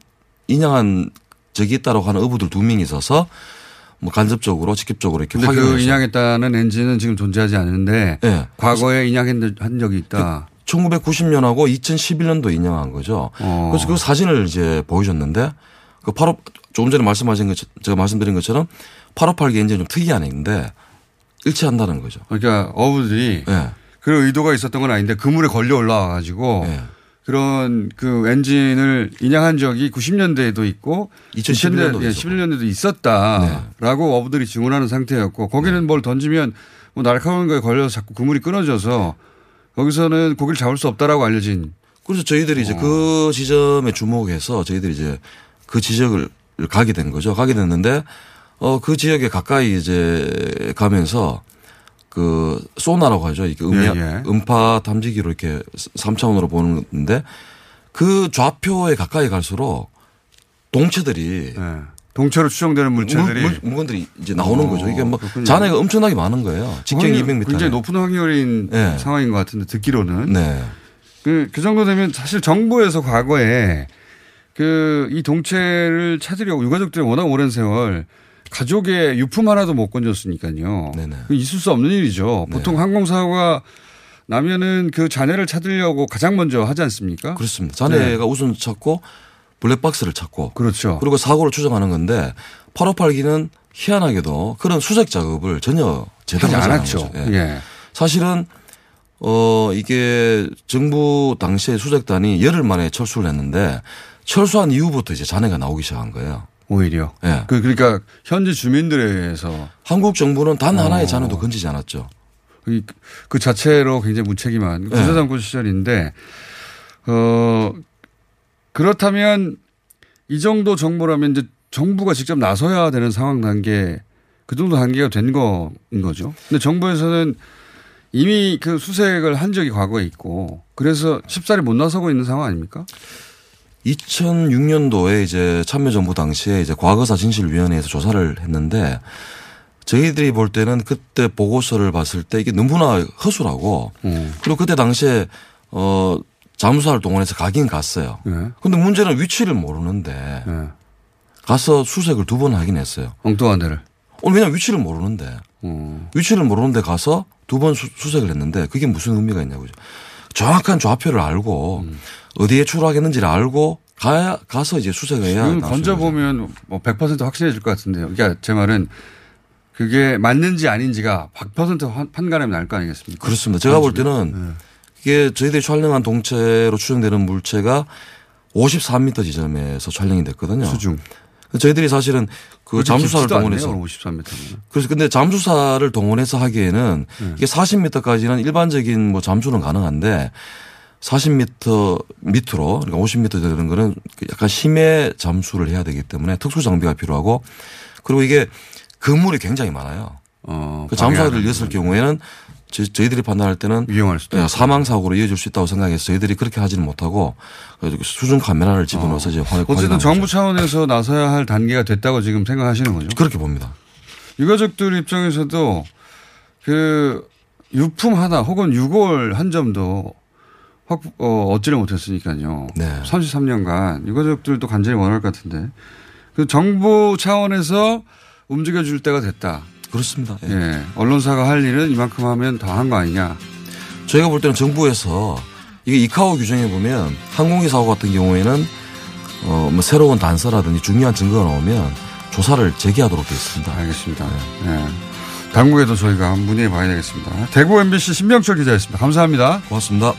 인양한 적이 있다고 하는 어부들 두 명이 있어서 뭐 간접적으로 직접적으로 이렇게 근데 확인해서 그 인양했다는 엔진은 지금 존재하지 않는데 네. 과거에 인양한 한 적이 있다. 1990년하고 2011년도 인양한 거죠. 어. 그래서 그 사진을 이제 보여줬는데 그 8호 조금 전에 말씀하신 것 제가 말씀드린 것처럼 858기 엔진이 좀 특이한 애인데 일치한다는 거죠. 그러니까 어부들이 네. 그런 의도가 있었던 건 아닌데 그물에 걸려 올라와 가지고 네. 그런 그 엔진을 인양한 적이 90년대에도 있고 2011년도 도 11년대도 있었다라고 어부들이 증언하는 상태였고 거기는 뭘 던지면 뭐 날카로운 거에 걸려서 자꾸 그물이 끊어져서 거기서는 고기를 잡을 수 없다라고 알려진 그래서 저희들이 이제 그 지점에 주목해서 저희들이 이제 그 지역을 가게 된 거죠. 가게 됐는데 어 그 지역에 가까이 이제 가면서 그 소나라고 하죠. 이게 음, 예, 예. 음파 탐지기로 이렇게 3차원으로 보는 건데 그 좌표에 가까이 갈수록 동체들이 동체로 추정되는 물체들이 물, 물 건들이 이제 나오는 어, 거죠. 이게 뭐 그렇군요. 잔해가 엄청나게 많은 거예요. 직경 굉장히- 200m. 굉장히 높은 확률인 네. 상황인 것 같은데 듣기로는 네. 그, 그 정도 되면 사실 정부에서 과거에 그 이 동체를 찾으려고 유가족들이 워낙 오랜 세월 가족의 유품 하나도 못 건졌으니까요. 그 있을 수 없는 일이죠. 보통 항공사고가 나면은 그 잔해를 찾으려고 가장 먼저 하지 않습니까? 그렇습니다. 잔해가 우선 찾고 블랙박스를 찾고 그렇죠. 그리고 사고를 추정하는 건데 858기는 희한하게도 그런 수색 작업을 전혀 제대로 하지 않았죠. 않았죠. 예. 사실은 어 이게 정부 당시에 수색단이 열흘 만에 철수를 했는데 철수한 이후부터 이제 잔해가 나오기 시작한 거예요. 오히려. 예. 그 그러니까 현지 주민들에 의해서 한국 정부는 단 하나의 어. 잔해도 건지지 않았죠. 그, 그 자체로 굉장히 무책임한 네. 군사정권 시절인데 어 그렇다면 이 정도 정보라면 이제 정부가 직접 나서야 되는 상황 단계 그 정도 단계가 된 거인 거죠. 근데 정부에서는 이미 그 수색을 한 적이 과거에 있고 그래서 쉽사리 못 나서고 있는 상황 아닙니까? 2006년도에 이제 참여정부 당시에 이제 과거사 진실위원회에서 조사를 했는데 저희들이 볼 때는 그때 보고서를 봤을 때 이게 너무나 허술하고 그리고 그때 당시에 어 잠수사를 동원해서 가긴 갔어요. 네. 근데 문제는 위치를 모르는데 가서 수색을 두 번 하긴 했어요. 엉뚱한 데를. 어, 왜냐면 위치를 모르는데 위치를 모르는데 가서 두 번 수색을 했는데 그게 무슨 의미가 있냐고요. 정확한 좌표를 알고 어디에 출하했는지를 알고 가야 가서 이제 수색을 해야 지금 나올 수 건져 보면 뭐 100% 확신해질 것 같은데요. 그러니까 제 말은 그게 맞는지 아닌지가 100% 판- 판가름이 날 거 아니겠습니까? 그렇습니다. 제가 볼 때는 네. 이게 저희들이 촬영한 동체로 추정되는 물체가 53m 지점에서 촬영이 됐거든요. 수중. 저희들이 사실은 그 잠수사를 깊지도 않네요, 동원해서 53m면. 그래서 근데 잠수사를 동원해서 하기에는 네. 이게 40m까지는 일반적인 뭐 잠수는 가능한데 40m 밑으로 그러니까 50m 되는 거는 그 약간 심해 잠수를 해야 되기 때문에 특수 장비가 필요하고 그리고 이게 그물이 굉장히 많아요. 그 잠수사를 였을 경우에는 저희- 저희들이 판단할 때는 위험할 수도 예. 사망 사고로 이어질 수 있다고 생각해서 저희들이 그렇게 하지는 못하고 수중 카메라를 집어넣어서 이제 확- 어쨌든 정부 거죠. 차원에서 나서야 할 단계가 됐다고 지금 생각하시는 거죠? 그렇게 봅니다. 유가족들 입장에서도 그 유품 하나 혹은 유골 한 점도 확, 어, 얻지를 못했으니까요. 네. 33년간 유가족들도 간절히 원할 것 같은데 그 정부 차원에서 움직여줄 때가 됐다. 그렇습니다. 예. 언론사가 할 일은 이만큼 하면 다 한 거 아니냐. 저희가 볼 때는 정부에서 이게 이카오 규정에 보면 항공기 사고 같은 경우에는 어, 뭐 새로운 단서라든지 중요한 증거가 나오면 조사를 재개하도록 되어 있습니다. 알겠습니다. 예. 당국에도 저희가 문의해 봐야 되겠습니다. 대구 MBC 신병철 기자였습니다. 감사합니다. 고맙습니다.